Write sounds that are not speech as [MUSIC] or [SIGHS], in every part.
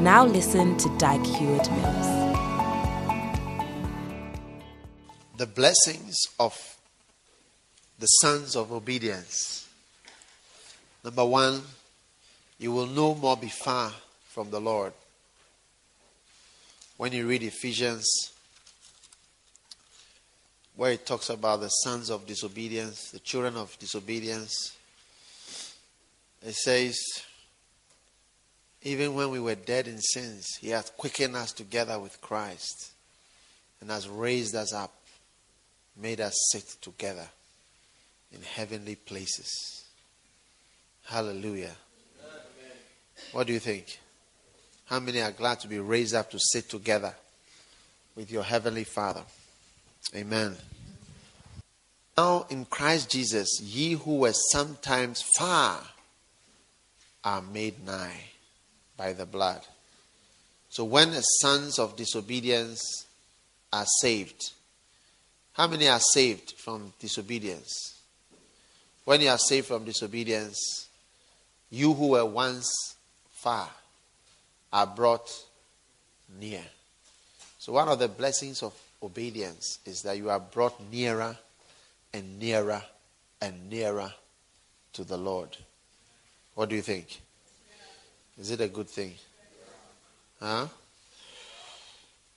Now listen to Dag Heward Mills. The blessings of the sons of obedience. Number one, you will no more be far from the Lord. When you read Ephesians, where it talks about the sons of disobedience, the children of disobedience, it says, even when we were dead in sins, He hath quickened us together with Christ and has raised us up, made us sit together in heavenly places. Hallelujah. Amen. What do you think? How many are glad to be raised up to sit together with your heavenly Father? Amen. Now in Christ Jesus, ye who were sometimes far are made nigh by the blood. So when the sons of disobedience are saved, how many are saved from disobedience? When you are saved from disobedience, you who were once far are brought near. So, one of the blessings of obedience is that you are brought nearer and nearer and nearer to the Lord. What do you think? Is it a good thing? Huh?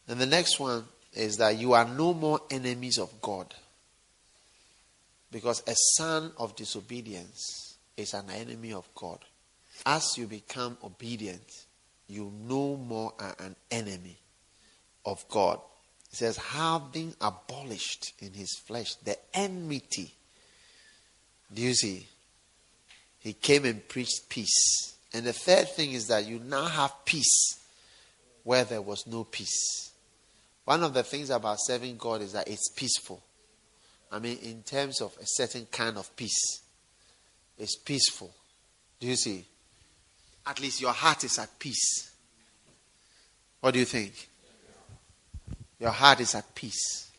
And the next one is that you are no more enemies of God. Because a son of disobedience is an enemy of God. As you become obedient, you no more are an enemy of God. It says, having abolished in his flesh the enmity. Do you see? He came and preached peace and the third thing is that you now have peace where there was no peace. One of the things about serving God is that it's peaceful. I mean, in terms of a certain kind of peace, it's peaceful. Do you see? At least your heart is at peace. What do you think? Your heart is at peace.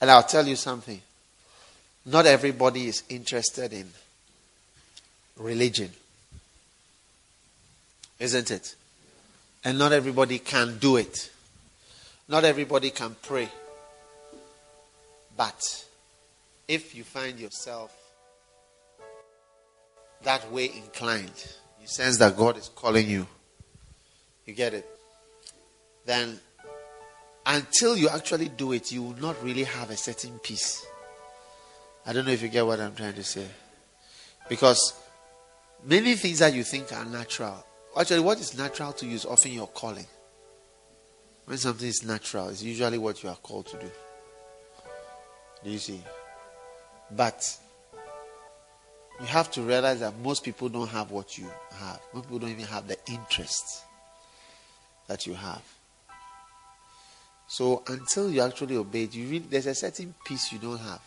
And I'll tell you something. Not everybody is interested in religion. Isn't it? And not everybody can do it. Not everybody can pray. But if you find yourself that way inclined, you sense that God is calling you, you get it, then until you actually do it, you will not really have a certain peace. I don't know if you get what I'm trying to say. Because Many things that you think are natural. Actually, what is natural to you is often your calling. When something is natural, it's usually what you are called to do. Do you see? But you have to realize that most people don't have what you have. Most people don't even have the interest that you have. So until you actually obey you really, there's a certain peace you don't have.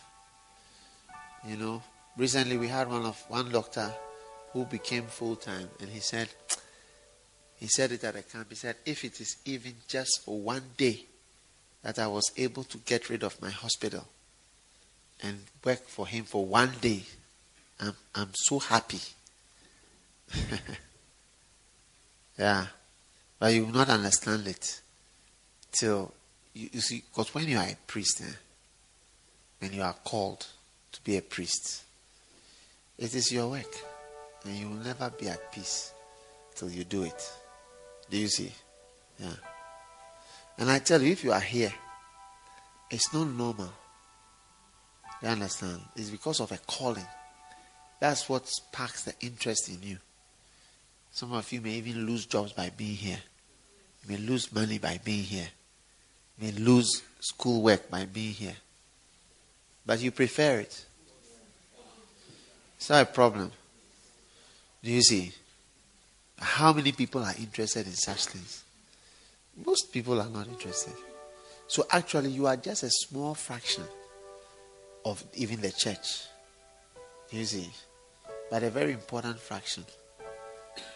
You know, recently we had one of one doctor who became full time, and he said, he said it at a camp. He said, if it is even just for one day that I was able to get rid of my hospital and work for him for one day, I'm, I'm so happy. [LAUGHS] yeah. But you will not understand it till you, you see, because when you are a priest, eh, when you are called to be a priest, it is your work and you will never be at peace till you do it. Do you see? Yeah. And I tell you, if you are here, it's not normal. You understand? It's because of a calling. That's what sparks the interest in you. Some of you may even lose jobs by being here. You may lose money by being here. You may lose schoolwork by being here. But you prefer it. It's not a problem. Do you see? How many people are interested in such things? Most people are not interested. So actually, you are just a small fraction of even the church. Do You see, but a very important fraction,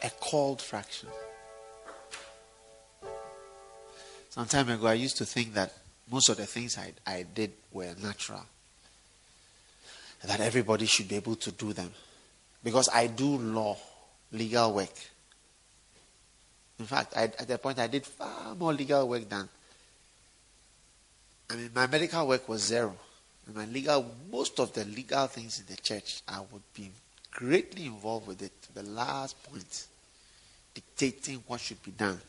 a called fraction. Some time ago, I used to think that most of the things I, I did were natural, that everybody should be able to do them. Because I do law, legal work. In fact, I, at that point, I did far more legal work than. I mean, my medical work was zero. And my legal, most of the legal things in the church, I would be greatly involved with it to the last point, dictating what should be done.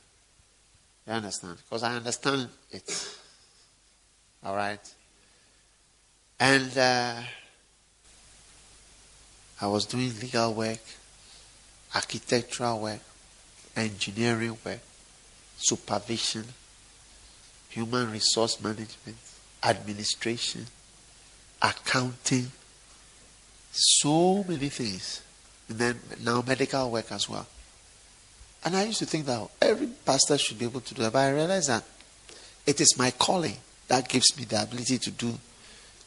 You understand? Because I understand it. All right? And uh, I was doing legal work, architectural work, engineering work, supervision, human resource management, administration, accounting, so many things. And then now medical work as well. And I used to think that every pastor should be able to do that. But I realized that it is my calling that gives me the ability to do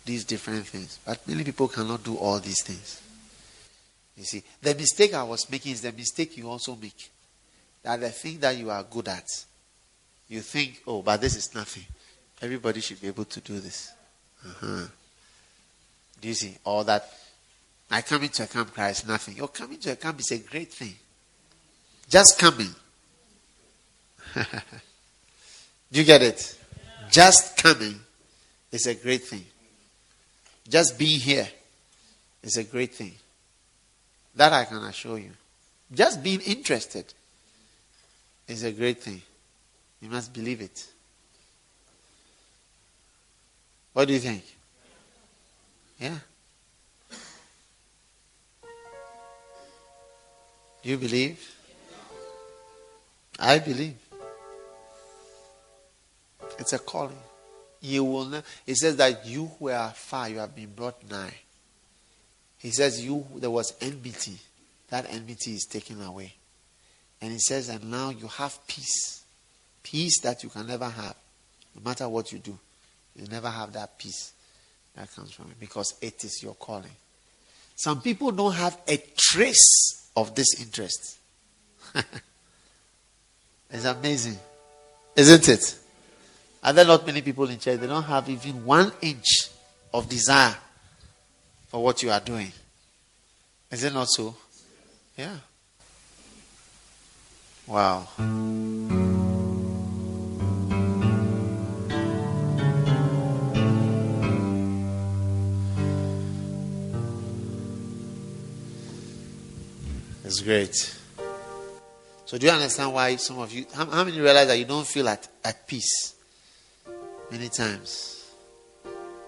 these different things. But many people cannot do all these things. You see, the mistake I was making is the mistake you also make. That the thing that you are good at, you think, oh, but this is nothing. Everybody should be able to do this. Uh-huh. Do you see? All that I come into a camp cry is nothing. Your coming to a camp is a great thing. Just coming. [LAUGHS] Do you get it? Just coming is a great thing. Just being here is a great thing. That I can assure you. Just being interested is a great thing. You must believe it. What do you think? Yeah. Do you believe? I believe. It's a calling. You will it says that you who are far, you have been brought nigh. He says you there was enmity. That enmity is taken away. And he says, and now you have peace. Peace that you can never have. No matter what you do. You never have that peace that comes from it. Because it is your calling. Some people don't have a trace of this interest. [LAUGHS] it's amazing. Isn't it? Are there not many people in church? They don't have even one inch of desire for what you are doing. Is it not so? Yeah. Wow. It's great. So, do you understand why some of you, how, how many realize that you don't feel at, at peace many times?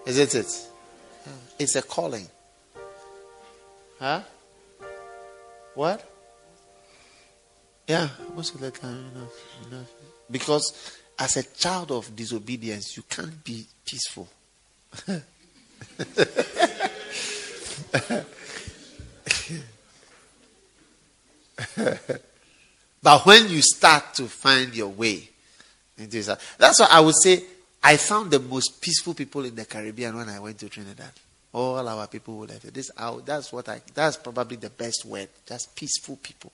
Isn't it? It's a calling. Huh? What? Yeah, most of the time, enough, enough. Because as a child of disobedience, you can't be peaceful. but when you start to find your way uh, that's why I would say I found the most peaceful people in the Caribbean when I went to Trinidad. All our people would have this. That's what I. That's probably the best word. Just peaceful people,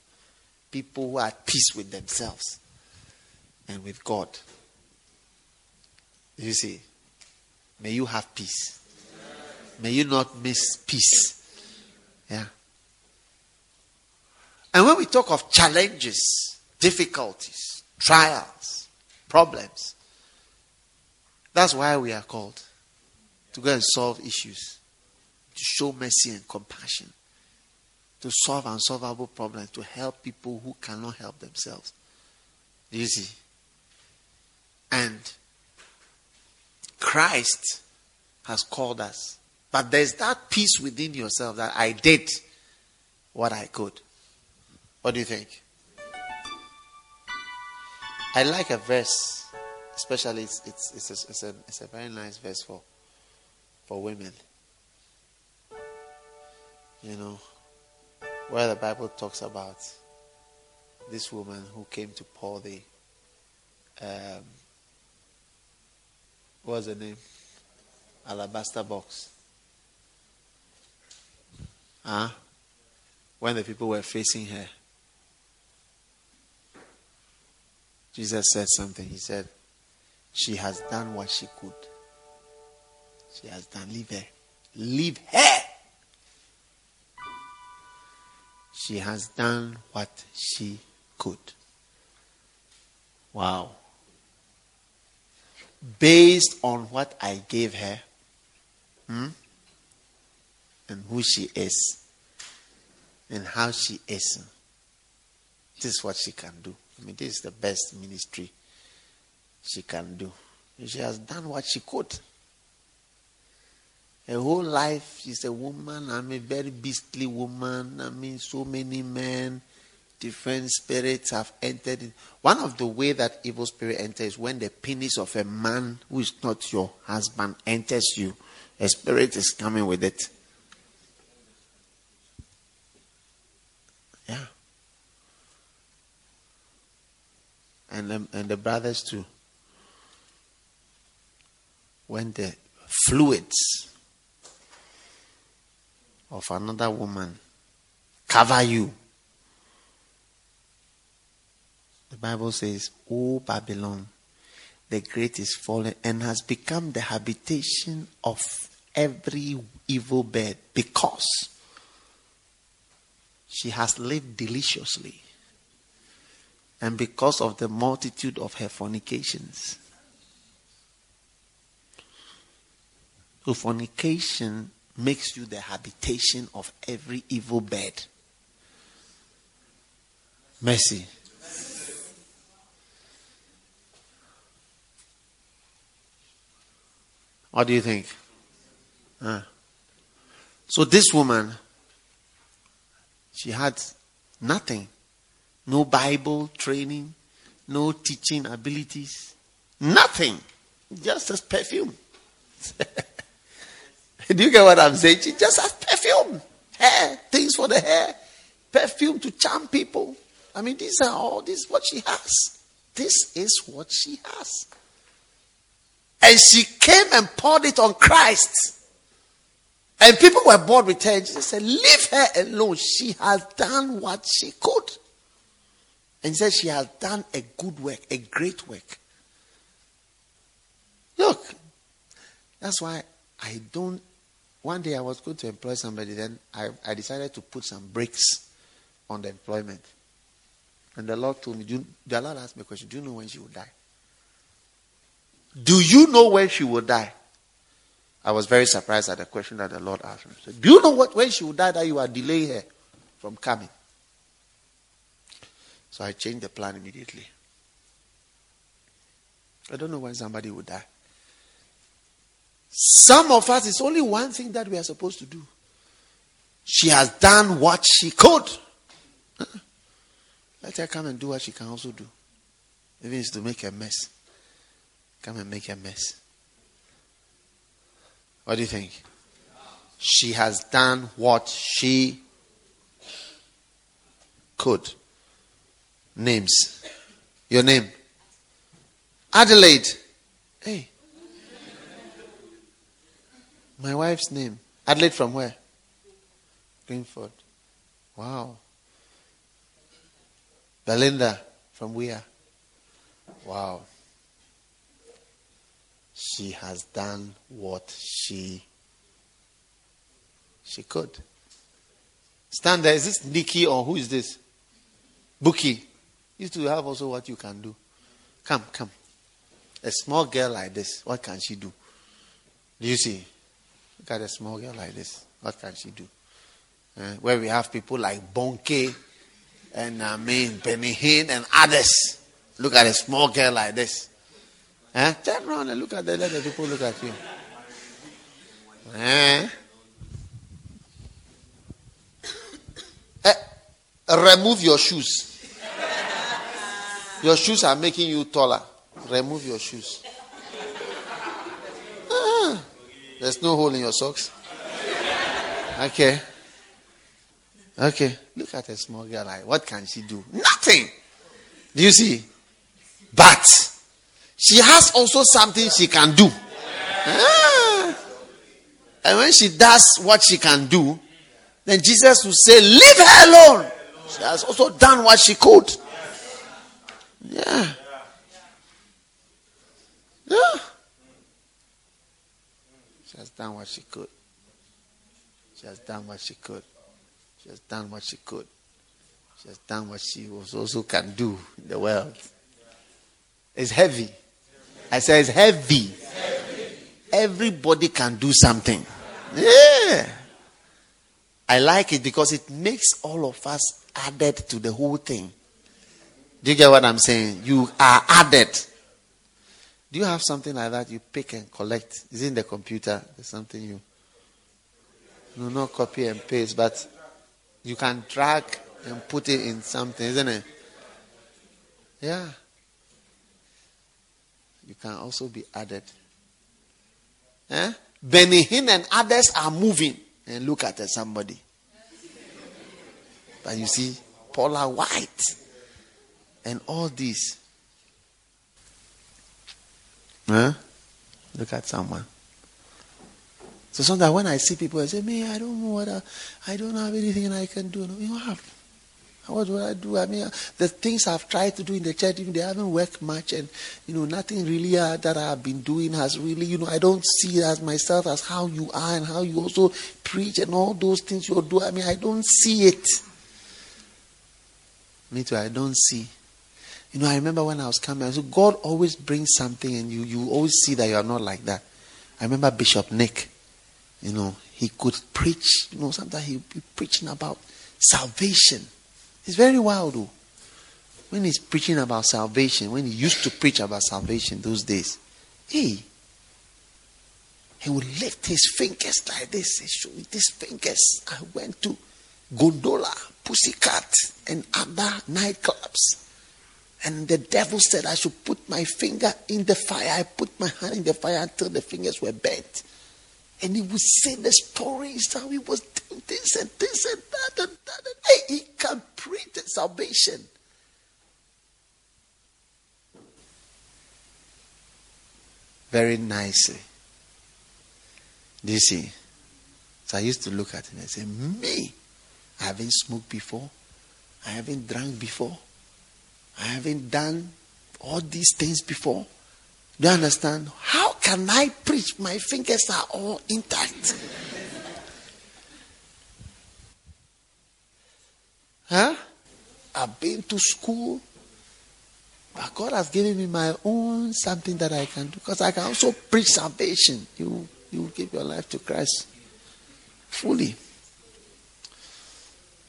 people who are at peace with themselves and with God. You see, may you have peace. May you not miss peace. Yeah. And when we talk of challenges, difficulties, trials, problems, that's why we are called to go and solve issues, to show mercy and compassion, to solve unsolvable problems, to help people who cannot help themselves. You see? And Christ has called us. But there's that peace within yourself that I did what I could. What do you think? I like a verse, especially it's it's it's a, it's a, it's a very nice verse for for women. You know, where the Bible talks about this woman who came to pour the um, what was the name? Alabaster box. Huh? When the people were facing her, Jesus said something. He said, She has done what she could. She has done. Leave her. Leave her. She has done what she could. Wow. Based on what I gave her hmm, and who she is and how she is, this is what she can do. I mean, this is the best ministry she can do. She has done what she could. Her whole life, she's a woman. I'm a very beastly woman. I mean, so many men, different spirits have entered. In. One of the way that evil spirit enters when the penis of a man who is not your husband enters you. A spirit is coming with it. Yeah. And the, and the brothers too. When the fluids of another woman cover you. The Bible says, O Babylon, the great is fallen and has become the habitation of every evil bird because she has lived deliciously and because of the multitude of her fornications. So, fornication makes you the habitation of every evil bed. Mercy. What do you think? Huh? So this woman, she had nothing. No Bible training, no teaching abilities, nothing. Just as perfume. [LAUGHS] [LAUGHS] Do you get what I'm saying? She just has perfume, hair, things for the hair, perfume to charm people. I mean, these are all this is what she has. This is what she has. And she came and poured it on Christ. And people were bored with her. Jesus said, Leave her alone. She has done what she could. And he said, She has done a good work, a great work. Look, that's why I don't one day I was going to employ somebody, then I, I decided to put some brakes on the employment. And the Lord told me, the Lord asked me a question Do you know when she will die? Do you know when she will die? I was very surprised at the question that the Lord asked me. Said, Do you know what when she will die that you are delaying her from coming? So I changed the plan immediately. I don't know when somebody will die. Some of us, it's only one thing that we are supposed to do. She has done what she could. Let her come and do what she can also do. Even it's to make a mess. Come and make a mess. What do you think? She has done what she could. Names. Your name. Adelaide. Hey. My wife's name. Adelaide from where? Greenford. Wow. Belinda from where? Wow. She has done what she she could. Stand there. Is this Nikki or who is this? Bookie. You to have also what you can do. Come, come. A small girl like this, what can she do? Do you see? Look at a small girl like this. What can she do? Uh, where we have people like Bonnke and I mean Hinn and others. Look at a small girl like this. Uh, turn around and look at the let the people look at you. Uh, uh, remove your shoes. Your shoes are making you taller. Remove your shoes. There's no hole in your socks. Okay. Okay, look at a small girl. Like, what can she do? Nothing. Do you see? But she has also something she can do. Ah. And when she does what she can do, then Jesus will say, Leave her alone. She has also done what she could. Yeah. Yeah. She has done what she could. She has done what she could. She has done what she could. She has done what she was also can do in the world. It's heavy. I say it's heavy. Everybody can do something. Yeah. I like it because it makes all of us added to the whole thing. Do you get what I'm saying? You are added. Do you have something like that you pick and collect? Is it in the computer? There's something you. No, not copy and paste, but you can drag and put it in something, isn't it? Yeah. You can also be added. Eh? Benny Hinn and others are moving and look at somebody. But you see, Paula White and all this. Huh? Look at someone. So sometimes when I see people, I say, "Me, I don't know what I, I don't have anything I can do." No, you have. What do I do? I mean, the things I've tried to do in the church, even they haven't worked much, and you know, nothing really uh, that I've been doing has really, you know, I don't see as myself as how you are and how you also preach and all those things you do. I mean, I don't see it. Me too. I don't see. You know, I remember when I was coming. So God always brings something, and you you always see that you are not like that. I remember Bishop Nick. You know, he could preach. You know, sometimes he'd be preaching about salvation. It's very wild, though. When he's preaching about salvation, when he used to preach about salvation those days, hey, he would lift his fingers like this. He showed me these fingers. I went to Gondola, Pussycat, and other nightclubs. And the devil said I should put my finger in the fire. I put my hand in the fire until the fingers were burnt. And he would say the stories how he was doing this and this and that and that. And hey, he can preach salvation. Very nicely. Do eh? you see? So I used to look at him and say, Me, I haven't smoked before. I haven't drunk before. I haven't done all these things before. Do you understand? How can I preach? My fingers are all intact. huh? I've been to school. But God has given me my own something that I can do. Because I can also preach salvation. You you give your life to Christ fully.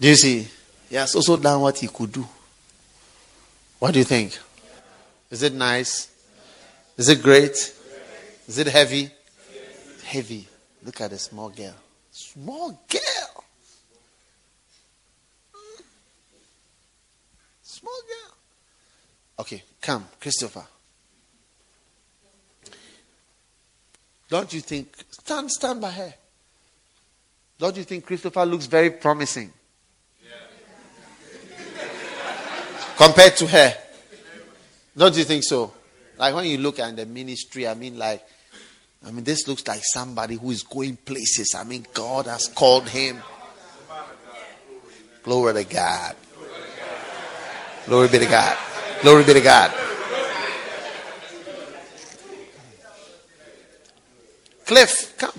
Do you see? He has also done what he could do. What do you think? Is it nice? Is it great? Is it heavy? Heavy. Look at a small girl. Small girl. Small girl. Okay, come, Christopher. Don't you think? Stand, stand by her. Don't you think Christopher looks very promising? Compared to her. Don't you think so? Like when you look at the ministry, I mean, like, I mean, this looks like somebody who is going places. I mean, God has called him. Glory to God. Glory be to God. Glory be to God. Cliff, come.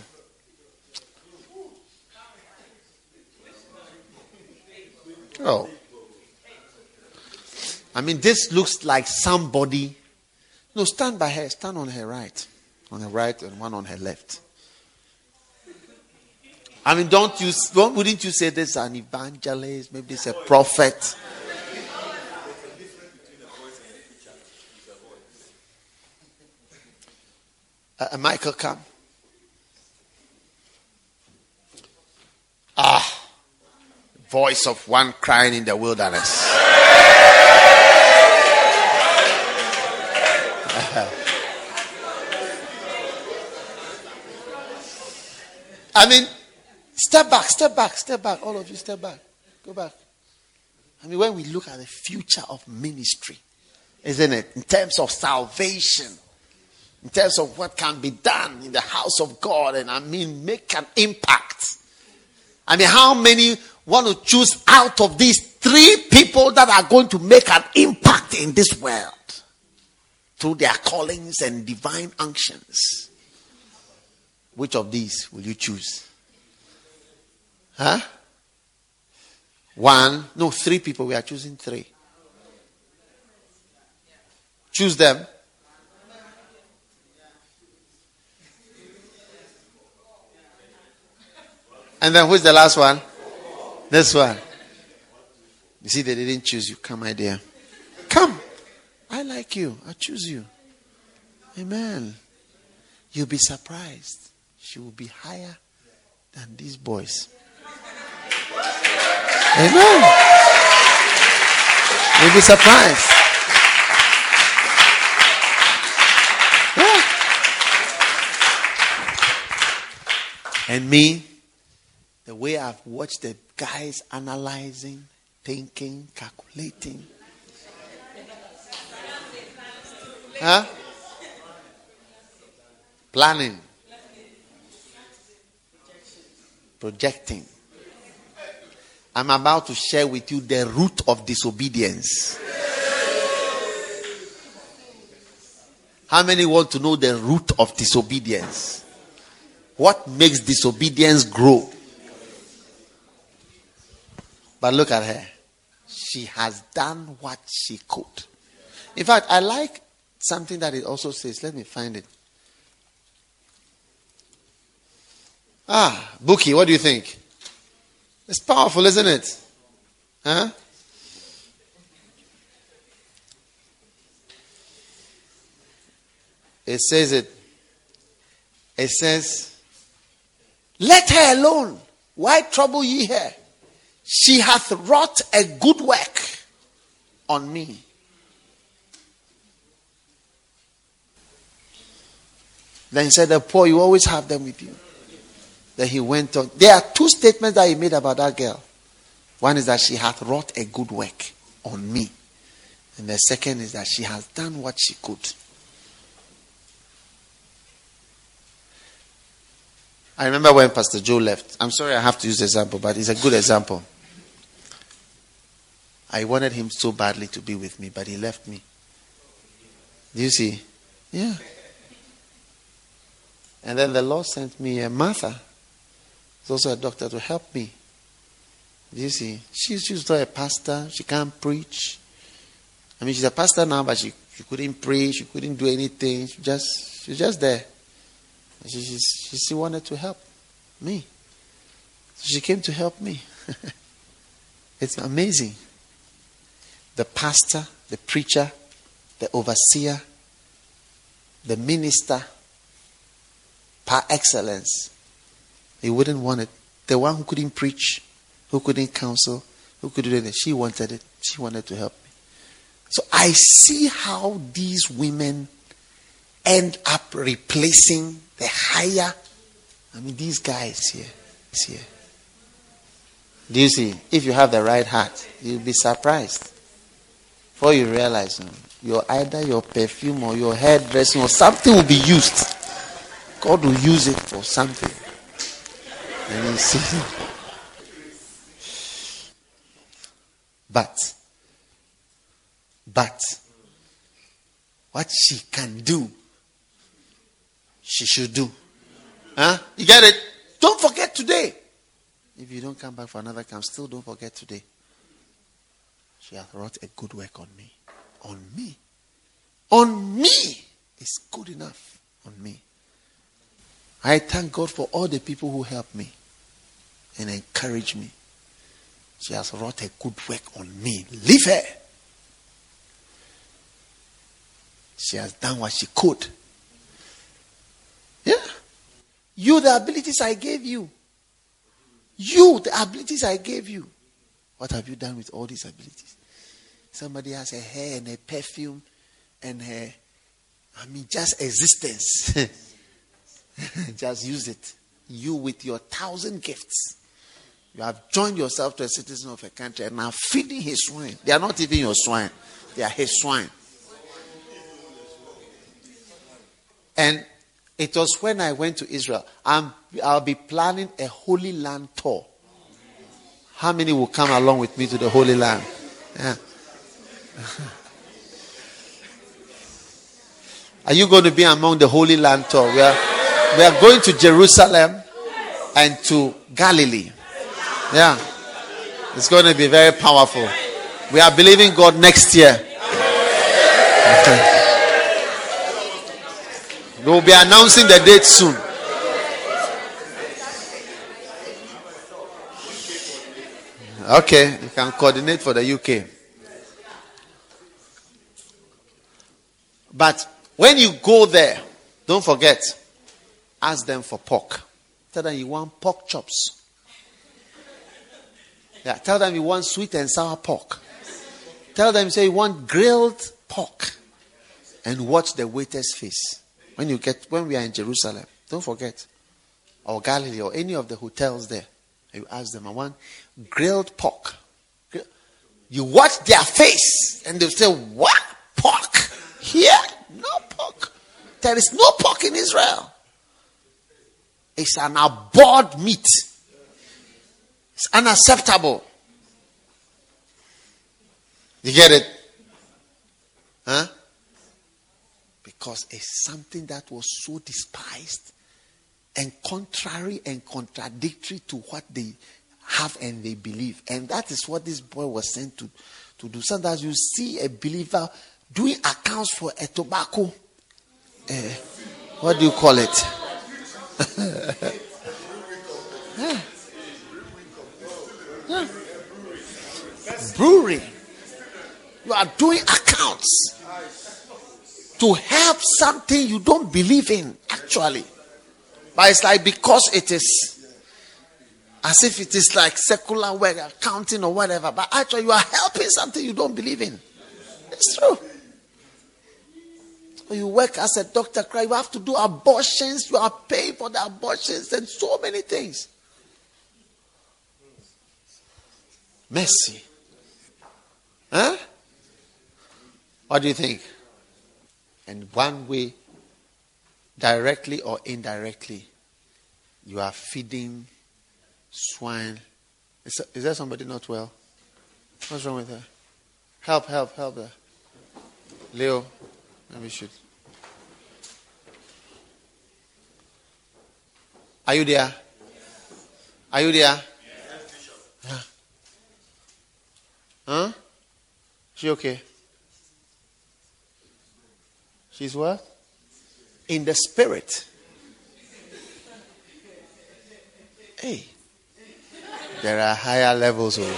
Oh. I mean, this looks like somebody. No, stand by her. Stand on her right. On her right and one on her left. I mean, don't you, don't, wouldn't you say this is an evangelist? Maybe it's a prophet. Uh, uh, Michael, come. Ah, voice of one crying in the wilderness. I mean, step back, step back, step back. All of you, step back. Go back. I mean, when we look at the future of ministry, isn't it? In terms of salvation, in terms of what can be done in the house of God, and I mean, make an impact. I mean, how many want to choose out of these three people that are going to make an impact in this world through their callings and divine unctions? Which of these will you choose? Huh? One, no, three people. We are choosing three. Choose them. And then who's the last one? This one. You see, they didn't choose you. Come, my dear. Come. I like you. I choose you. Amen. You'll be surprised. She will be higher than these boys. Amen. You'll be surprised. And me, the way I've watched the guys analyzing, thinking, calculating. Huh? Planning. Projecting. I'm about to share with you the root of disobedience. How many want to know the root of disobedience? What makes disobedience grow? But look at her. She has done what she could. In fact, I like something that it also says. Let me find it. Ah, Bookie, what do you think? It's powerful, isn't it? Huh? It says it. It says, Let her alone. Why trouble ye her? She hath wrought a good work on me. Then he said, The poor, you always have them with you. Then he went on. There are two statements that he made about that girl. One is that she hath wrought a good work on me. And the second is that she has done what she could. I remember when Pastor Joe left. I'm sorry I have to use the example, but it's a good example. I wanted him so badly to be with me, but he left me. Do you see? Yeah. And then the Lord sent me a Martha. She's also a doctor to help me. Do you see? She's, she's not a pastor. She can't preach. I mean, she's a pastor now, but she, she couldn't preach. She couldn't do anything. She just she's just there. She, she, she wanted to help me. So she came to help me. [LAUGHS] it's amazing. The pastor, the preacher, the overseer, the minister, par excellence. He wouldn't want it. The one who couldn't preach, who couldn't counsel, who could do anything, she wanted it. She wanted to help me. So I see how these women end up replacing the higher. I mean, these guys here, here. Do you see? If you have the right heart, you'll be surprised. Before you realize, you know, your either your perfume or your hairdressing or something will be used. God will use it for something. [LAUGHS] But, but, what she can do, she should do. Huh? You get it? Don't forget today. If you don't come back for another camp, still don't forget today. She hath wrought a good work on me. On me. On me. It's good enough on me. I thank God for all the people who help me and encourage me. She has wrought a good work on me. Leave her. She has done what she could. Yeah. You, the abilities I gave you. You, the abilities I gave you. What have you done with all these abilities? Somebody has a hair and a perfume and a, I mean, just existence. [LAUGHS] just use it. You, with your thousand gifts, You have joined yourself to a citizen of a country and are feeding his swine. They are not even your swine, they are his swine. And it was when I went to Israel. I'm, I'll be planning a Holy Land tour. How many will come along with me to the Holy Land? Yeah. [LAUGHS] Are you going to be among the Holy Land tour? We are, we are going to Jerusalem and to Galilee. Yeah. It's going to be very powerful. We are believing God next year. Okay. We'll be announcing the date soon. Okay, you can coordinate for the UK. But when you go there, don't forget, ask them for pork. Tell them you want pork chops. Yeah, tell them you want sweet and sour pork. Tell them say you want grilled pork. And watch the waiter's face. When you get when we are in Jerusalem, don't forget. Or Galilee or any of the hotels there. You ask them, I want grilled pork. You watch their face and they'll say, What? Pork? Here? No pork. There is no pork in Israel. It's an abhorred meat. It's unacceptable. You get it? Huh? Because it's something that was so despised and contrary and contradictory to what they have and they believe. And that is what this boy was sent to, to do. Sometimes you see a believer doing accounts for a tobacco. Uh, what do you call it? [LAUGHS] yeah. Brewery. You are doing accounts to help something you don't believe in, actually. But it's like because it is as if it is like secular work, accounting or whatever. But actually, you are helping something you don't believe in. It's true. So you work as a doctor, cry. You have to do abortions. You are paying for the abortions and so many things. Mercy. Huh? What do you think? And one way, directly or indirectly, you are feeding swine. Is, is there somebody not well? What's wrong with her? Help, help, help her. Leo, maybe you should. Are you there? Are you there? Yeah. Huh? She okay? She's what? In the spirit. Hey. There are higher levels. Of oh.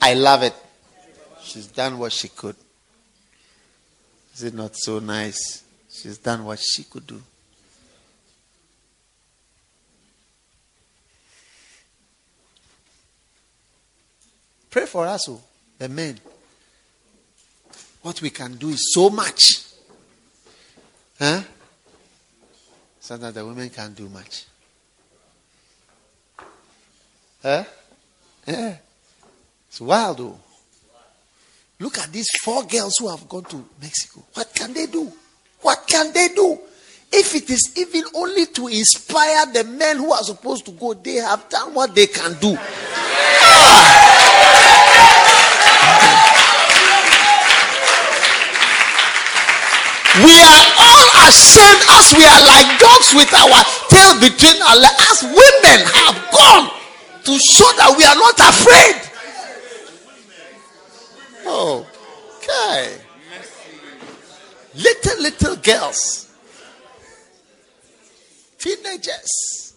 [LAUGHS] I love it. She's done what she could. Is it not so nice? She's done what she could do. Pray for us, oh, the men. What we can do is so much. Huh? Sometimes the women can't do much. Huh? Yeah. It's wild, though. Look at these four girls who have gone to Mexico. What can they do? What can they do? If it is even only to inspire the men who are supposed to go, they have done what they can do. We are all ashamed as we are like dogs with our tail between our legs. As women have gone to show that we are not afraid. Little, little girls, teenagers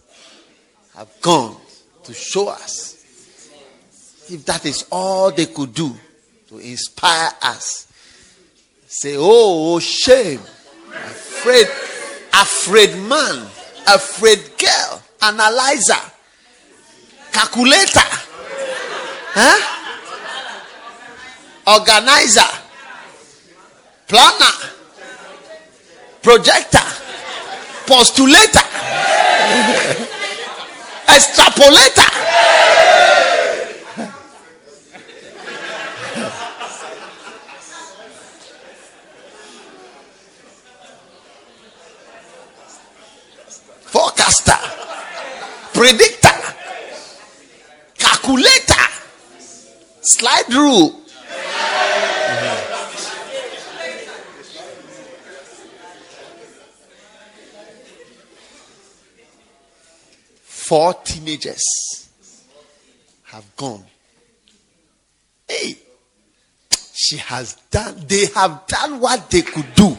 have gone to show us if that is all they could do to inspire us Say, oh, shame. Afraid, afraid man, afraid girl, analyzer, calculator. Huh? Organizer. Planner. Projector. Postulator. [LAUGHS] Extrapolator. [LAUGHS] Forecaster. Predictor. Calculator. Slide rule. Four teenagers have gone. Hey, she has done, they have done what they could do.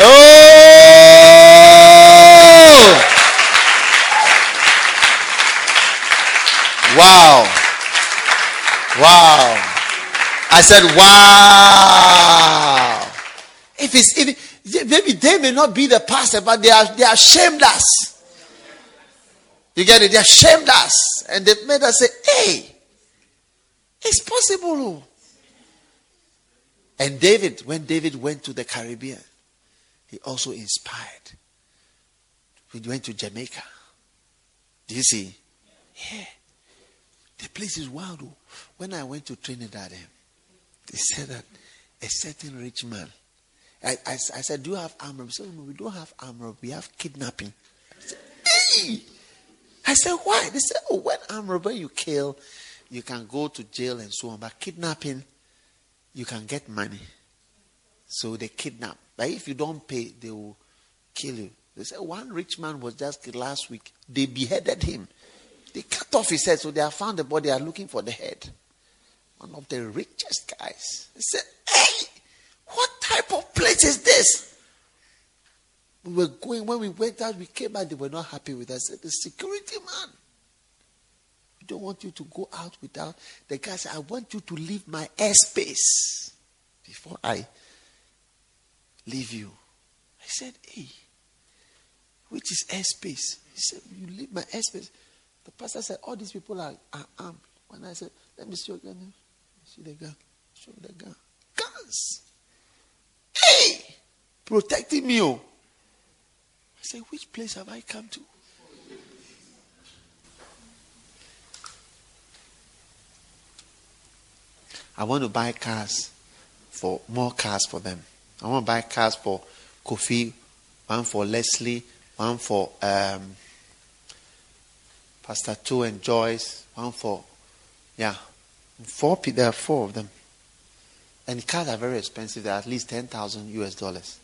Oh! Wow. Wow. I said, wow. If it's, if, maybe they may not be the pastor, but they are, they are shamed us. You get it? They have shamed us. And they've made us say, hey, it's possible. And David, when David went to the Caribbean, he also inspired. We went to Jamaica. Do you see? Yeah. The place is wild. When I went to Trinidad, eh, they said that a certain rich man. I, I, I said, Do you have armor? He said, No, we don't have armor. We have kidnapping. I said, hey! I said, why? They said, oh, when armed robber you kill, you can go to jail and so on. But kidnapping, you can get money. So they kidnap. But if you don't pay, they will kill you. They said one rich man was just killed last week. They beheaded him. They cut off his head. So they have found the body. They are looking for the head. One of the richest guys. They said, hey, what type of place is this? We were going, when we went out, we came back, they were not happy with us. I said, the security man, we don't want you to go out without. The guy said, I want you to leave my airspace before I leave you. I said, hey, which is airspace? He said, you leave my airspace. The pastor said, all these people are, are armed. When I said, let me see your gun. See the gun. Show the gun. Guns. Hey! Protecting me. Oh. Said, Which place have I come to? I want to buy cars for more cars for them. I want to buy cars for Kofi, one for Leslie, one for um, Pastor Two and Joyce, one for, yeah, four. There are four of them. And cars are very expensive. They're at least 10,000 US dollars.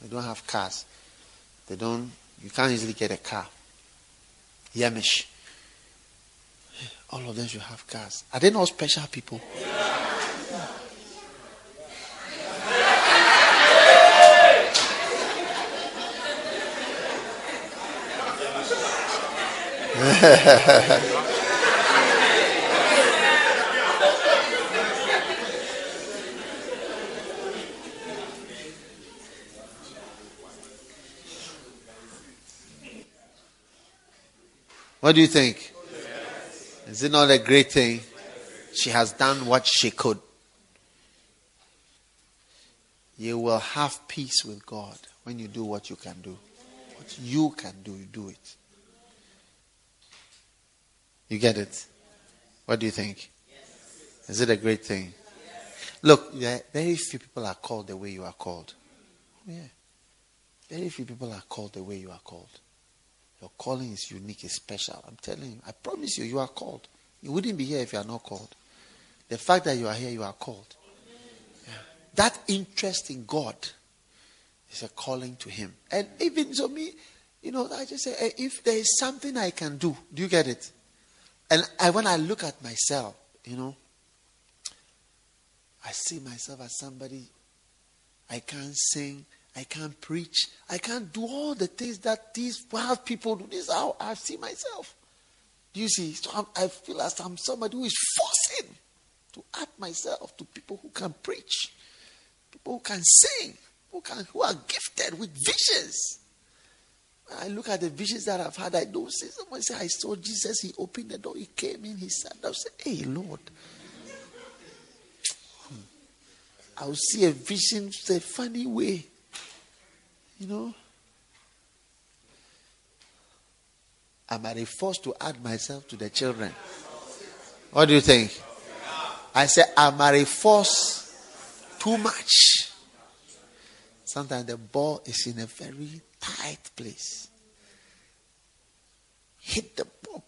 They don't have cars. They don't, you can't easily get a car. Yamish. All of them should have cars. Are they not special people? [LAUGHS] What do you think? Is it not a great thing? She has done what she could. You will have peace with God when you do what you can do. What you can do, you do it. You get it? What do you think? Is it a great thing? Look, very few people are called the way you are called. Yeah. Very few people are called the way you are called. Your calling is unique, it's special. I'm telling you. I promise you, you are called. You wouldn't be here if you are not called. The fact that you are here, you are called. Yeah. That interest in God is a calling to Him. And even so, me, you know, I just say, if there is something I can do, do you get it? And I, when I look at myself, you know, I see myself as somebody I can't sing, I can't preach. I can't do all the things that these wild people do. This is how I see myself. Do you see? So I'm, i feel as I'm somebody who is forcing to add myself to people who can preach, people who can sing, who, can, who are gifted with visions. I look at the visions that I've had. I don't see someone say, I saw Jesus. He opened the door. He came in. He sat down. Say, Hey, Lord. Hmm. I'll see a vision a funny way. You know? Am I forced to add myself to the children? What do you think? I say, am I forced too much? Sometimes the ball is in a very tight place. Hit the ball.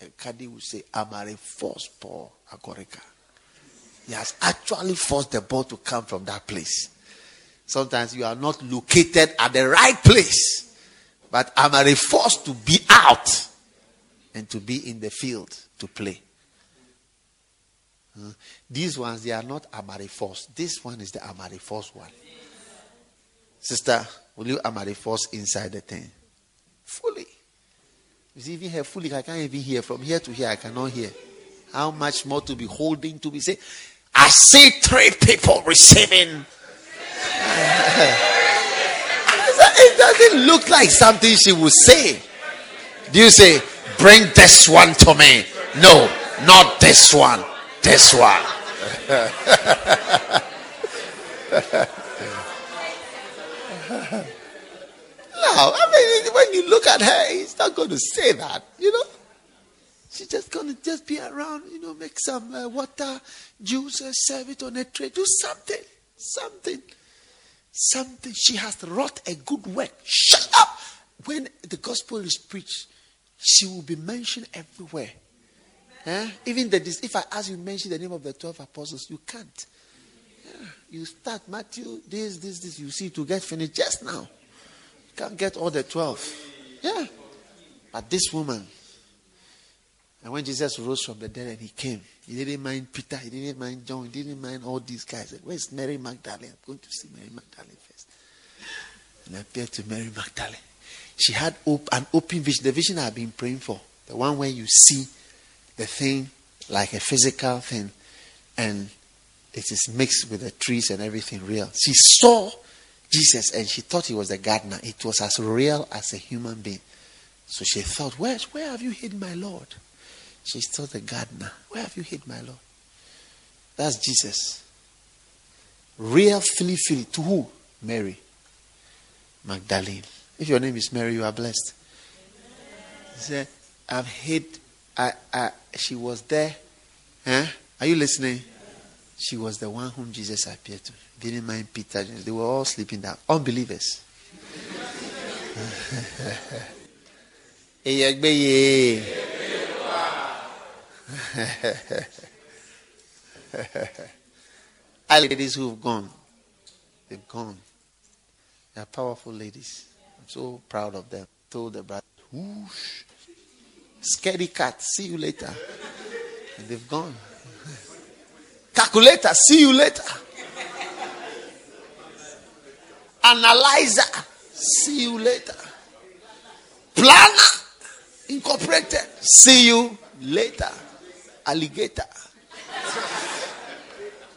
And Kadi will say, Amare forced Paul Akorika. He has actually forced the ball to come from that place. Sometimes you are not located at the right place, but Amare forced to be out and to be in the field to play. Uh, these ones, they are not Amarifos. This one is the Amarifos one. Sister, will you Amarifos inside the tent? Fully. You see, even here fully, I can't even hear. From here to here, I cannot hear. How much more to be holding to be say, I see three people receiving. It doesn't look like something she would say. Do you say, bring this one to me? No, not this one. This one. [LAUGHS] no, I mean, when you look at her, he's not going to say that, you know. She's just going to just be around, you know, make some uh, water, juice, uh, serve it on a tray, do something, something, something. She has wrought a good work. Shut up! When the gospel is preached, she will be mentioned everywhere. Eh? Even the, if I ask you mention the name of the 12 apostles, you can't. Yeah. You start Matthew, this, this, this, you see to get finished just now. You can't get all the 12. Yeah. But this woman, and when Jesus rose from the dead and he came, he didn't mind Peter, he didn't mind John, he didn't mind all these guys. Where's Mary Magdalene? I'm going to see Mary Magdalene first. And I appeared to Mary Magdalene. She had an open vision, the vision I've been praying for, the one where you see the thing like a physical thing and it is mixed with the trees and everything real. She saw Jesus and she thought he was the gardener. It was as real as a human being. So she thought, where, where have you hid my Lord? She saw the gardener. Where have you hid my Lord? That's Jesus. Real Philly Philly. To who? Mary. Magdalene. If your name is Mary, you are blessed. He said, I've hid I, I, she was there. Huh? Are you listening? She was the one whom Jesus appeared to. Didn't mind Peter. They were all sleeping down. Unbelievers. [LAUGHS] [LAUGHS] ladies who've gone. They've gone. They are powerful ladies. I'm so proud of them. Told the brother, whoosh. Scary cat, see you later. And they've gone. [LAUGHS] Calculator, see you later. Analyzer, see you later. Planner, incorporated, see you later. Alligator.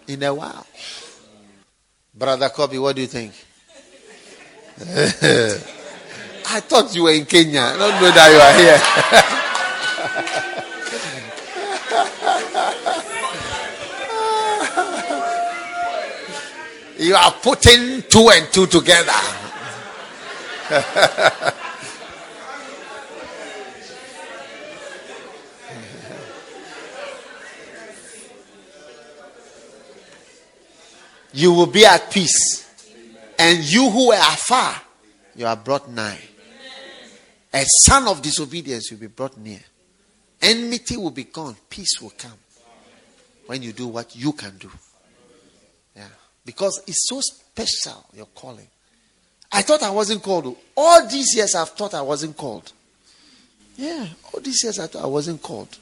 In a while. Brother Kobe, what do you think? [LAUGHS] I thought you were in Kenya. I don't know that you are here. [LAUGHS] you are putting two and two together. [LAUGHS] you will be at peace. And you who were afar, you are brought nigh. A son of disobedience will be brought near. Enmity will be gone. Peace will come. When you do what you can do. Yeah. Because it's so special, your calling. I thought I wasn't called. All these years I've thought I wasn't called. Yeah, all these years I thought I wasn't called.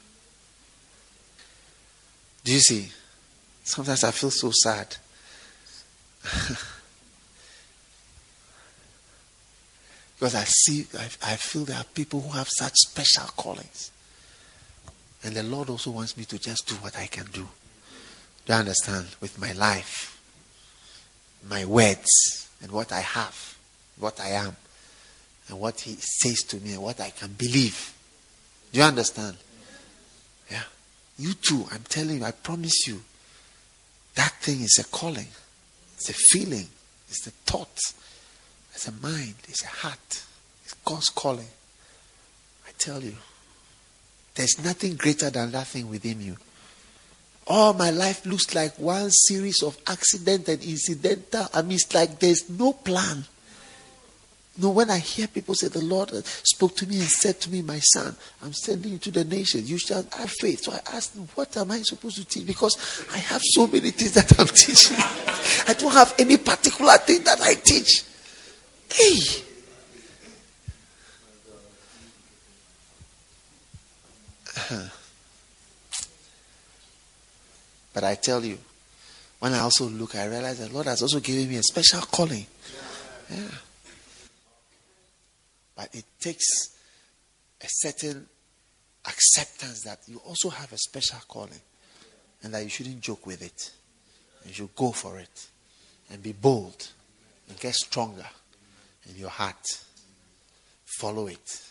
Do you see? Sometimes I feel so sad. [LAUGHS] because I see, I, I feel there are people who have such special callings. And the Lord also wants me to just do what I can do. Do you understand? With my life, my words, and what I have, what I am. and what He says to me and what I can believe. Do you understand? Yeah. You too, I'm telling you, I promise you, that thing is a calling, it's a feeling, it's a thought, it's a mind, it's a heart, it's God's calling. I tell you, there's nothing greater than that thing within you. All my life looks like one series of accident and incidental. I mean, it's like there's no plan. No, when I hear people say, The Lord uh, spoke to me and said to me, My son, I'm sending you to the nations. You shall have faith. So I asked him, What am I supposed to teach? Because I have so many things that I'm [LAUGHS] teaching. I don't have any particular thing that I teach. Hey. [LAUGHS] But I tell you, when I also look, I realize the Lord has also given me a special calling. Yeah. But it takes a certain acceptance that you also have a special calling and that you shouldn't joke with it. You should go for it and be bold and get stronger in your heart. Follow it.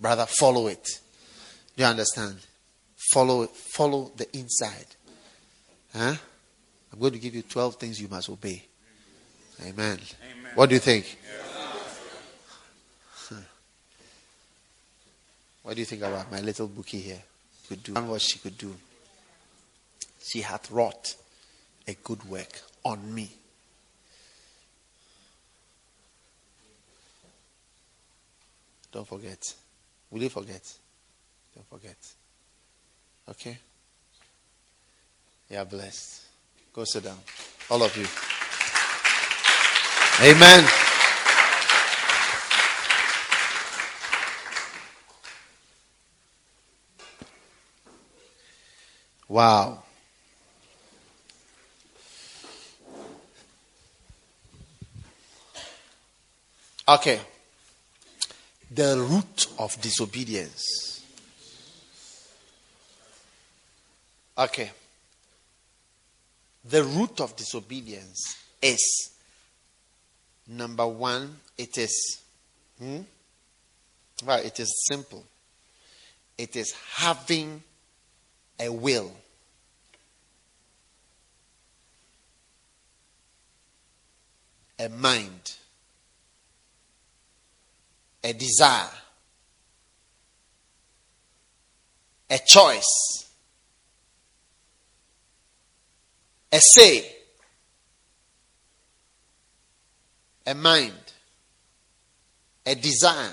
Brother, follow it. Do you understand? Follow it. follow the inside. Huh? I'm going to give you 12 things you must obey. Amen. Amen. What do you think? What do you think about my little bookie here? Could do and what she could do. She hath wrought a good work on me. Don't forget. Will you forget? Don't forget. Okay? You are blessed. Go sit down. All of you. Amen. Wow. Okay. The root of disobedience. Okay. The root of disobedience is number one, it is hmm? well, it is simple. It is having a will. A mind, a desire, a choice, a say, a mind, a desire,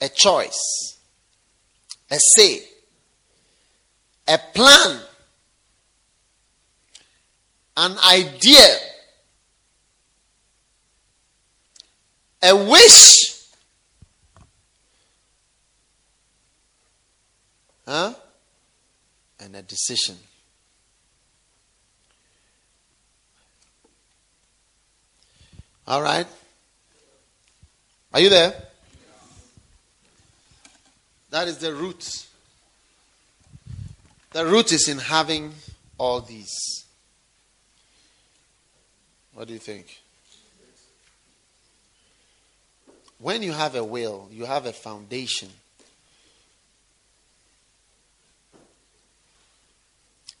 a choice, a say, a plan, an idea, a wish, huh? and a decision. All right? Are you there? That is the root the root is in having all these. What do you think? When you have a will, you have a foundation.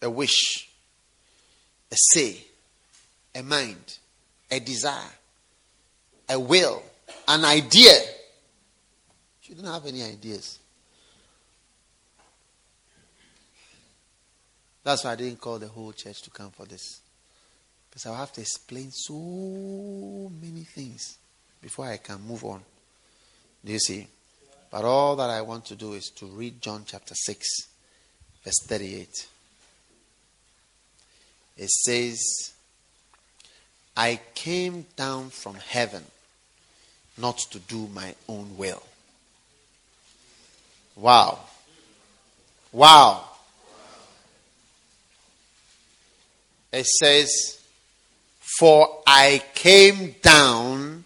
A wish, a say, a mind, a desire, a will, an idea. You don't have any ideas. That's why I didn't call the whole church to come for this. Because I'll have to explain so many things before I can move on. Do you see? But all that I want to do is to read John chapter 6, verse 38. It says, I came down from heaven not to do my own will. Wow. Wow. it says, For I came down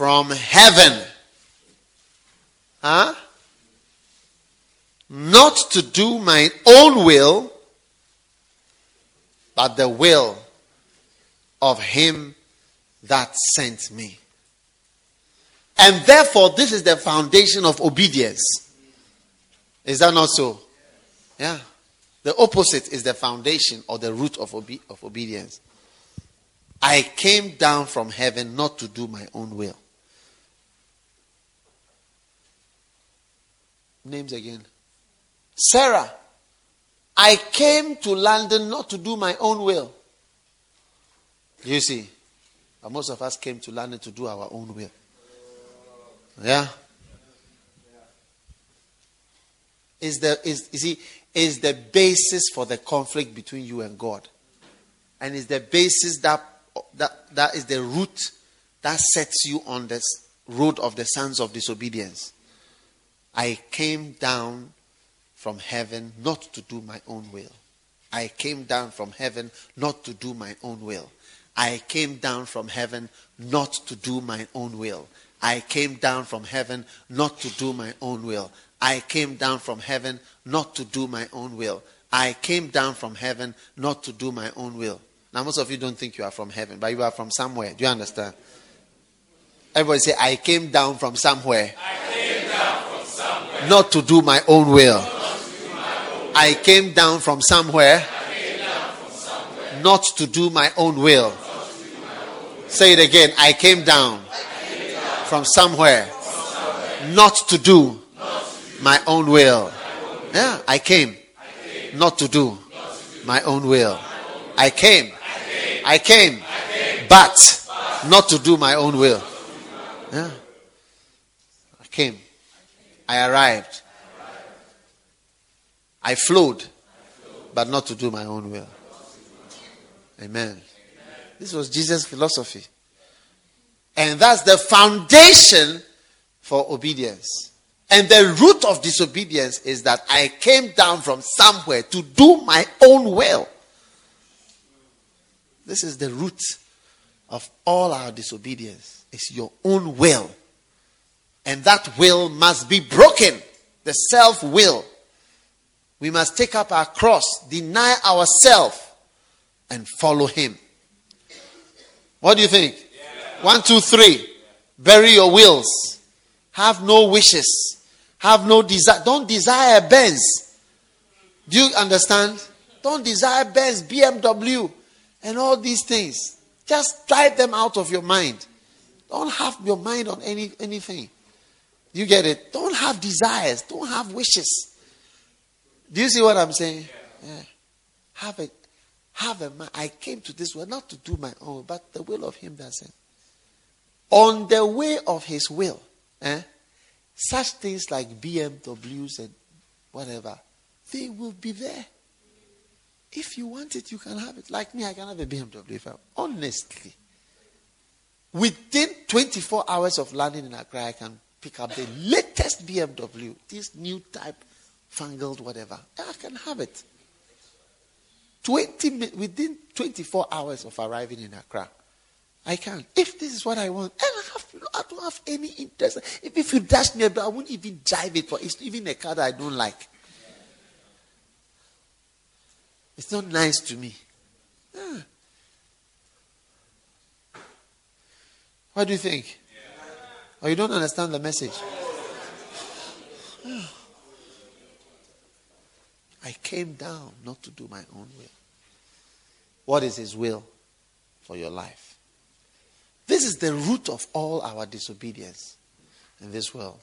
from heaven. Huh? Not to do my own will, but the will of him that sent me. And therefore, this is the foundation of obedience. Is that not so? Yeah. The opposite is the foundation or the root of, obe- of obedience. I came down from heaven not to do my own will. Names again. Sarah. I came to London not to do my own will. You see, but most of us came to London to do our own will. Yeah? Is the is, is he is the basis for the conflict between you and God. And is the basis that that, that is the root that sets you on the road of the sons of disobedience. I came down from heaven not to do my own will. I came down from heaven not to do my own will. I came down from heaven not to do my own will. I came down from heaven not to do my own will. I came down from heaven not to do my own will. I came down from heaven not to do my own will. Now, most of you don't think you are from heaven, but you are from somewhere. Do you understand? Everybody say, I came down from somewhere. Somewhere. Not to do my own will. I came down from somewhere. Not to do my own will. Say it again. I came down from somewhere. Not to do my own will. Yeah, I came not to do my own will. I came. I came, but not to do my own will. Yeah. I came. I arrived. I flowed, but not to do my own will. Amen. This was Jesus' philosophy. And that's the foundation for obedience. And the root of disobedience is that I came down from somewhere to do my own will. This is the root of all our disobedience. It's your own will. And that will must be broken. The self will. We must take up our cross, deny ourselves, and follow Him. What do you think? One, two, three. Bury your wills. Have no wishes. Have no desire. Don't desire Benz. Do you understand? Don't desire Benz, BMW, and all these things. Just drive them out of your mind. Don't have your mind on any anything. You get it? Don't have desires. Don't have wishes. Do you see what I'm saying? Yeah. Have it. Have a mind. I came to this world not to do my own, but the will of Him that sent. On the way of His will, eh, such things like BMWs and whatever, they will be there. If you want it, you can have it. Like me, I can have a BMW if I honestly. Within 24 hours of landing in Accra, I can pick up the latest BMW, this new type, fangled whatever. I can have it. 20 within 24 hours of arriving in Accra. I can. If this is what I want, and I, have, I don't have any interest. If, if you dash me, I won't even drive it for. It's even a car that I don't like. It's not nice to me. Yeah. What do you think? Or you don't understand the message? [SIGHS] I came down not to do my own will. What is His will for your life? This is the root of all our disobedience in this world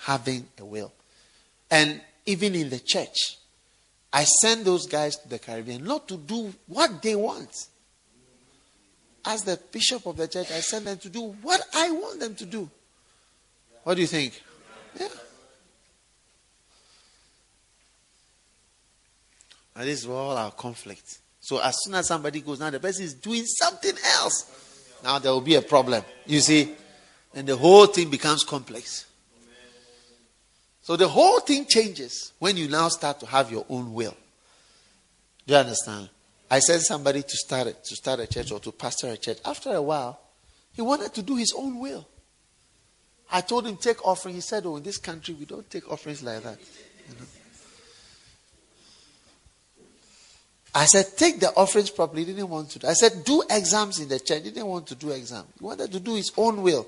having a will. And even in the church, I send those guys to the Caribbean not to do what they want. As the bishop of the church, I send them to do what I want them to do. What do you think? Yeah. And this is all our conflict. So as soon as somebody goes, now the person is doing something else. Now there will be a problem. You see? And the whole thing becomes complex. So the whole thing changes when you now start to have your own will. Do you understand? I sent somebody to start a, to start a church or to pastor a church. After a while, he wanted to do his own will. I told him take offering. He said, "Oh, in this country we don't take offerings like that." You know? I said, take the offerings properly. He didn't want to. I said, do exams in the church. He didn't want to do exams. He wanted to do his own will.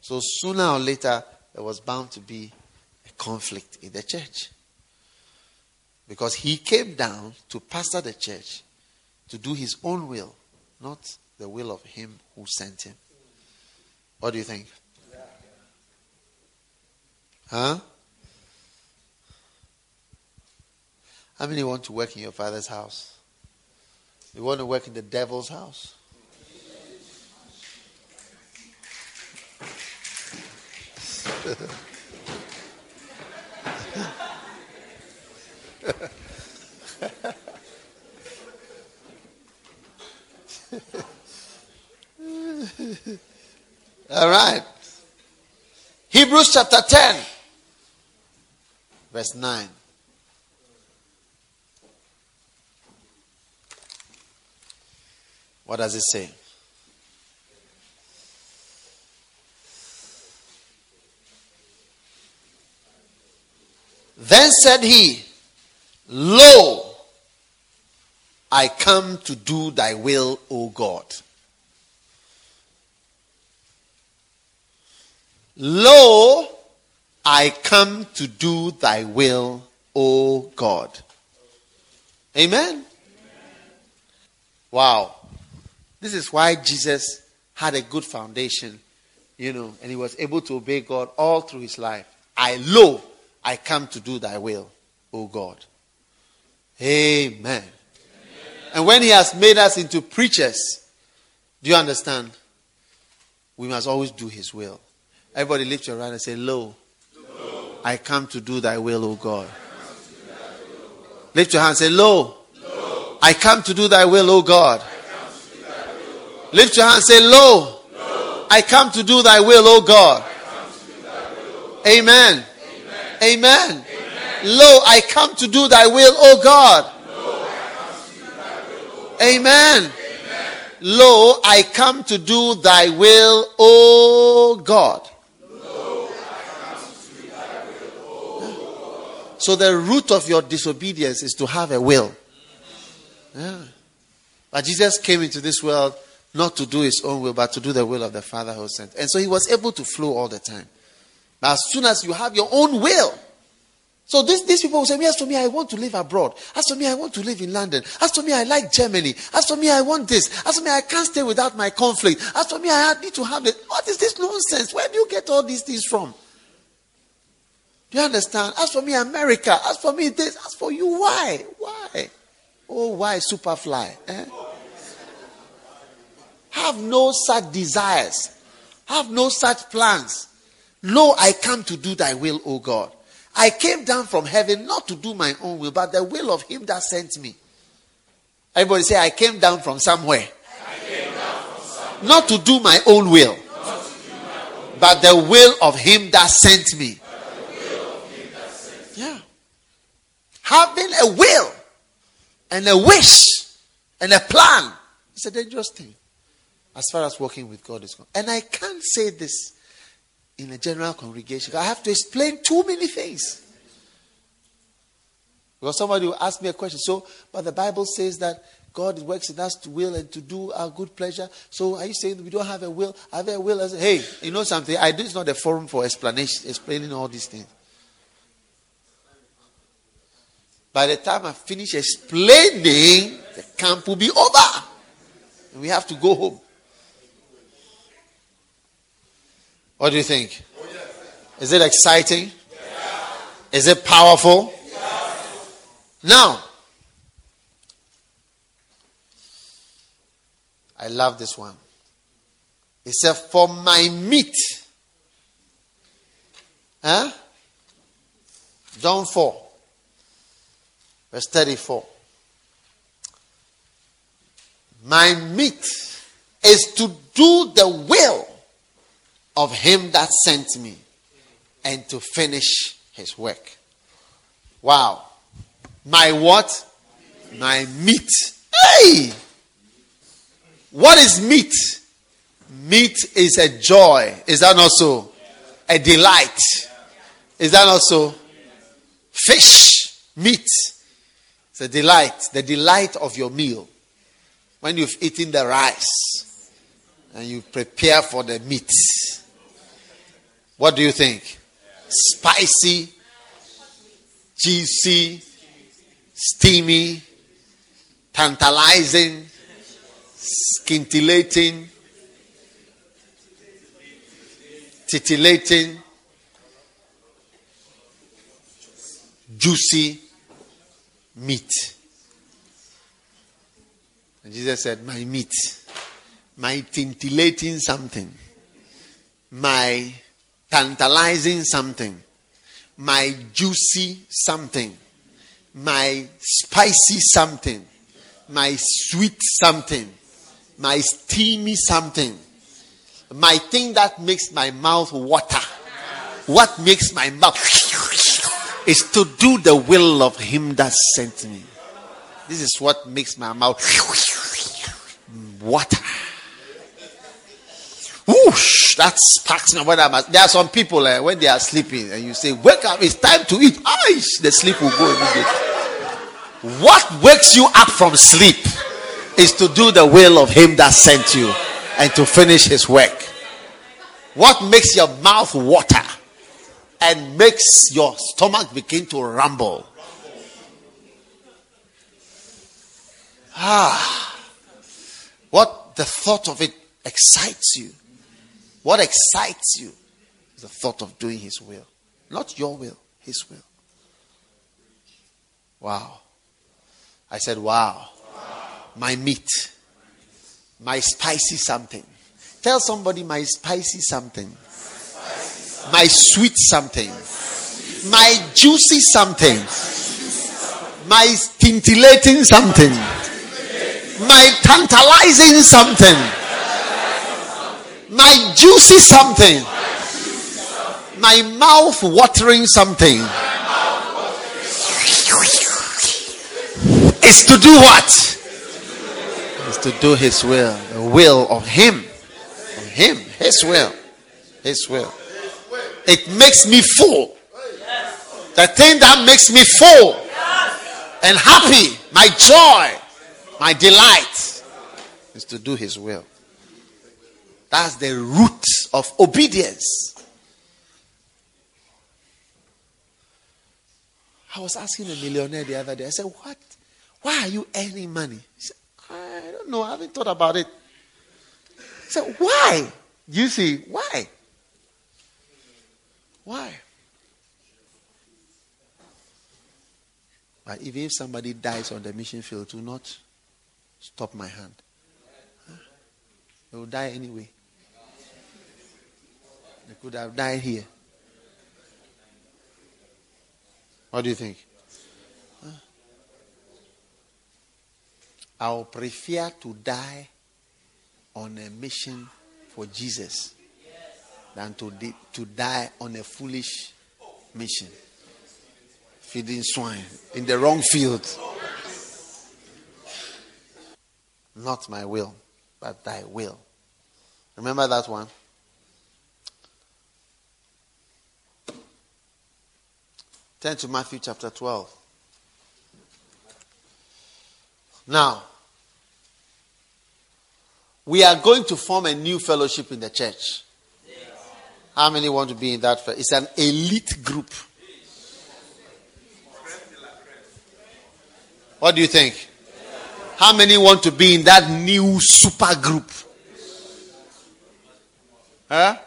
So sooner or later, there was bound to be a conflict in the church. Because he came down to pastor the church to do his own will, not the will of him who sent him. What do you think? Huh? How many want to work in your father's house? You want to work in the devil's house? [LAUGHS] All right. Hebrews chapter 10, verse 9. What does it say? Then said he, Lo, I come to do thy will, O God. Lo, I come to do thy will, O God. Amen? Amen? Wow. This is why Jesus had a good foundation, you know, and he was able to obey God all through his life. I lo, I come to do thy will, O God. Amen. Amen. And when he has made us into preachers, do you understand? We must always do his will. Everybody lift your hand and say, Lo, lo. I come to do thy will, O God. Lift your hand and say, Lo. I come to do thy will, O God. Lift your hand and say, Lo, I come to do thy will, O God. Amen. Amen. Lo, I come to do thy will, O God. Amen. Lo, I come to do thy will, O God. So the root of your disobedience is to have a will. Yeah. But Jesus came into this world not to do his own will, but to do the will of the Father who sent. And so he was able to flow all the time. But as soon as you have your own will, so this, these people will say, As for me, I want to live abroad. As for me, I want to live in London. As for me, I like Germany. As for me, I want this. As for me, I can't stay without my conflict. As for me, I need to have it. What is this nonsense? Where do you get all these things from? Do you understand? As for me, America. As for me, this. As for you, why? Why? Oh, why superfly? Eh? Have no such desires. Have no such plans. Lo, I come to do thy will, O God. I came down from heaven not to do my own will, but the will of him that sent me. Everybody say, I came down from somewhere. Down from somewhere. Not to do my own will, but the will of him that sent me. Yeah. Having a will and a wish and a plan is a dangerous thing as far as working with God is concerned. And I can't say this in a general congregation. I have to explain too many things. Because somebody will ask me a question. So, but the Bible says that God works in us to will and to do our good pleasure. So, are you saying we don't have a will? I have a will. As, hey, you know something? I this is not a forum for explanation, explaining all these things. By the time I finish explaining, the camp will be over. And we have to go home. What do you think? Is it exciting? Is it powerful? Now, I love this one. He said, For my meat. Huh? John 4, verse 34. My meat is to do the will of him that sent me and to finish his work. Wow. My what? My meat. Hey! What is meat? Meat is a joy. Is that not so? A delight. Is that not so? Fish, meat. It's a delight. The delight of your meal. When you've eaten the rice and you prepare for the meat What do you think? Spicy, juicy, steamy, tantalizing, scintillating, titillating, juicy meat. And Jesus said, My meat, my titillating something, my tantalizing something, my juicy something, my spicy something, my sweet something, my steamy something, my thing that makes my mouth water. What makes my mouth [LAUGHS] is to do the will of Him that sent me. This is what makes my mouth water. Whoosh, that sparks me I'm. There are some people uh, when they are sleeping and you say, "Wake up! It's time to eat." Aish, the sleep will go immediately. What wakes you up from sleep is to do the will of Him that sent you and to finish His work. What makes your mouth water and makes your stomach begin to rumble? Ah, what the thought of it excites you. What excites you is the thought of doing His will, not your will, His will. Wow. I said, wow. wow. My meat, my spicy something. Tell somebody my spicy something, my sweet something, my juicy something, my scintillating something, my tantalizing something my juicy something, my mouth watering something is to do what? Is to do His will, the will of Him, of Him, His will, His will. It makes me full. The thing that makes me full and happy, my joy, my delight, is to do His will. That's the root of obedience. I was asking a millionaire the other day, I said, What? Why are you earning money? He said, I don't know, I haven't thought about it. I said, Why? You see, why? Why? But even if somebody dies on the mission field, do not stop my hand. They will die anyway. They could have died here. What do you think? Huh? I'll prefer to die on a mission for Jesus than to, di- to die on a foolish mission. Feeding swine in the wrong field. Not my will, but thy will. Remember that one? Turn to Matthew chapter 12. Now, we are going to form a new fellowship in the church. How many want to be in that? It's an elite group. What do you think? How many want to be in that new super group? Huh?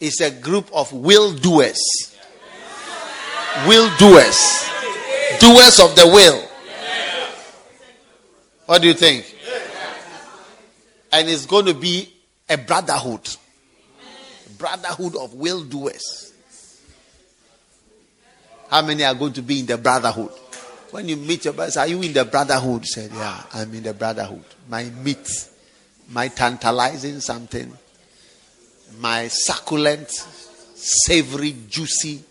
is a group of will doers. Will doers. Doers of the will. What do you think? And it's going to be a brotherhood. Brotherhood of will doers. How many are going to be in the brotherhood? When you meet your brother, are you in the brotherhood? Said, yeah, I'm in the brotherhood. My meat, my tantalizing something my succulent, savory, juicy,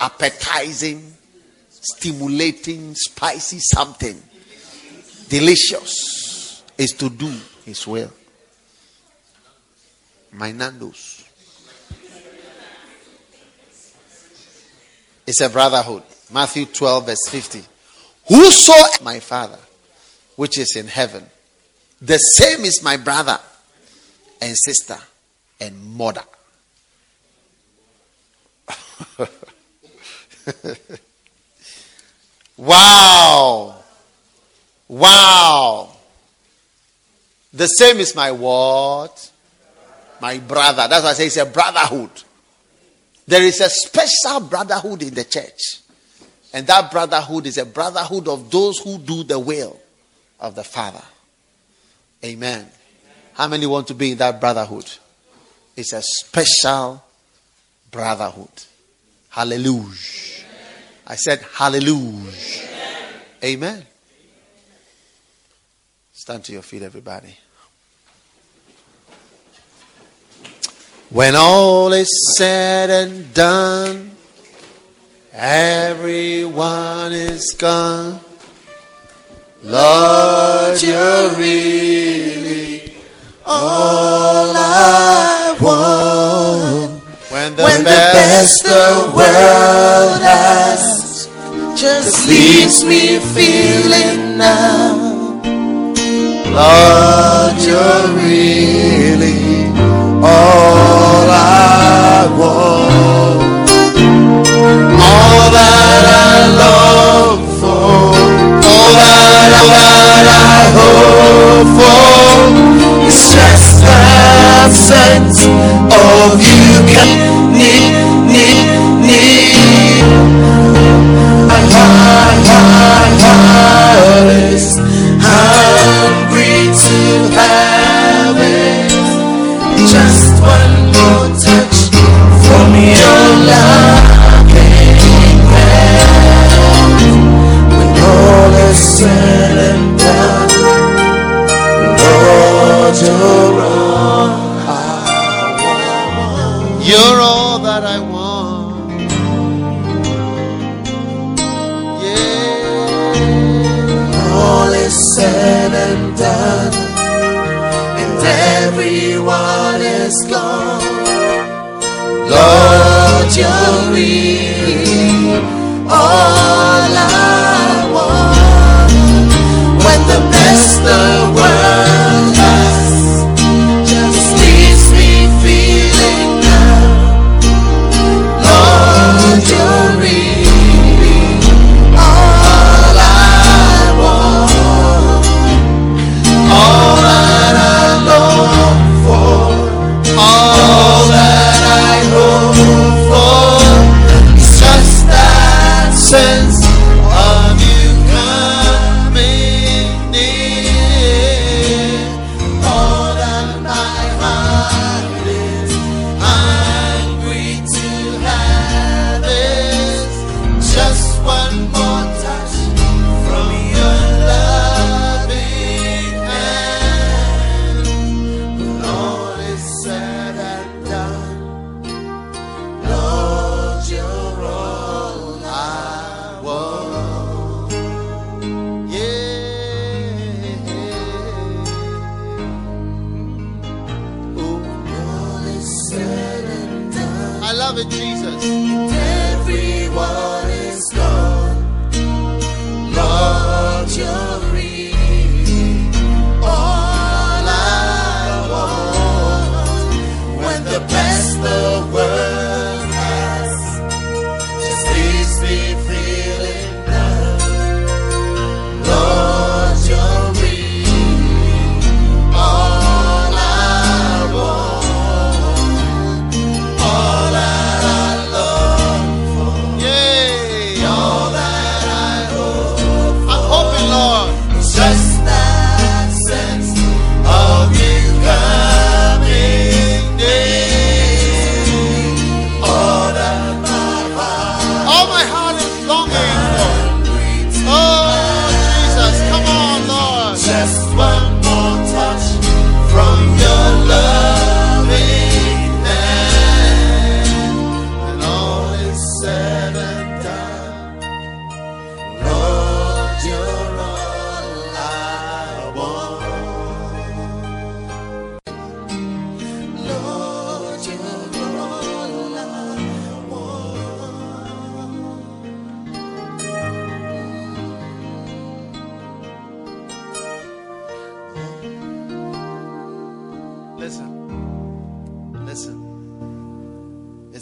appetizing, stimulating, spicy something delicious is to do His will. My Nando's. It's a brotherhood. Matthew 12, verse 50. Whoso my Father, which is in heaven, the same is my brother and sister and mother. [LAUGHS] wow. Wow. The same is my what? My brother. That's why I say it's a brotherhood. There is a special brotherhood in the church. And that brotherhood is a brotherhood of those who do the will of the Father. Amen. How many want to be in that brotherhood? It's a special brotherhood. Hallelujah. I said hallelujah. Amen. Stand to your feet, everybody. When all is said and done, everyone is gone. Lord, you're really all I want. When the, when best, the best the world has just leaves me feeling now. Lord, you're really all I want. All that I long for, all that, all that I hope for is just that sense of you can need, need, need. Said and done, Lord, you're all I want. You're all that I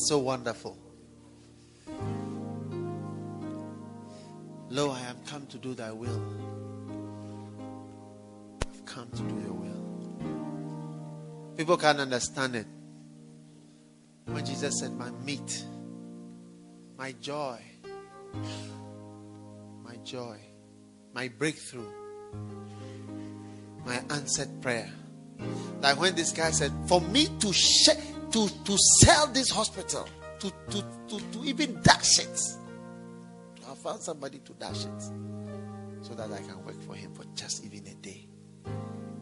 It's so wonderful. Lo, I have come to do thy will. I've come to do your will. People can't understand it. When Jesus said, My meat, my joy, my joy, my breakthrough, my answered prayer. Like when this guy said, For me to sh- to, to sell this hospital, to, to, to, to even dash it. I found somebody to dash it so that I can work for him for just even a day.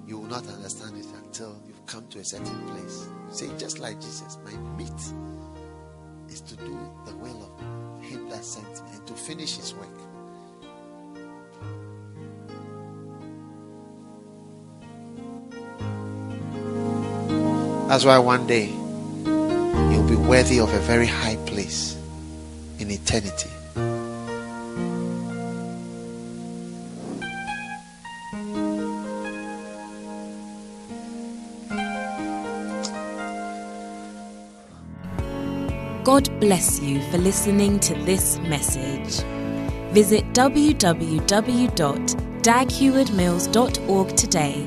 You will not understand it until you've come to a certain place. Say, just like Jesus, my meat is to do the will of him that sent me and to finish his work. That's why one day worthy of a very high place in eternity. God bless you for listening to this message. Visit www.daghewardmills.org today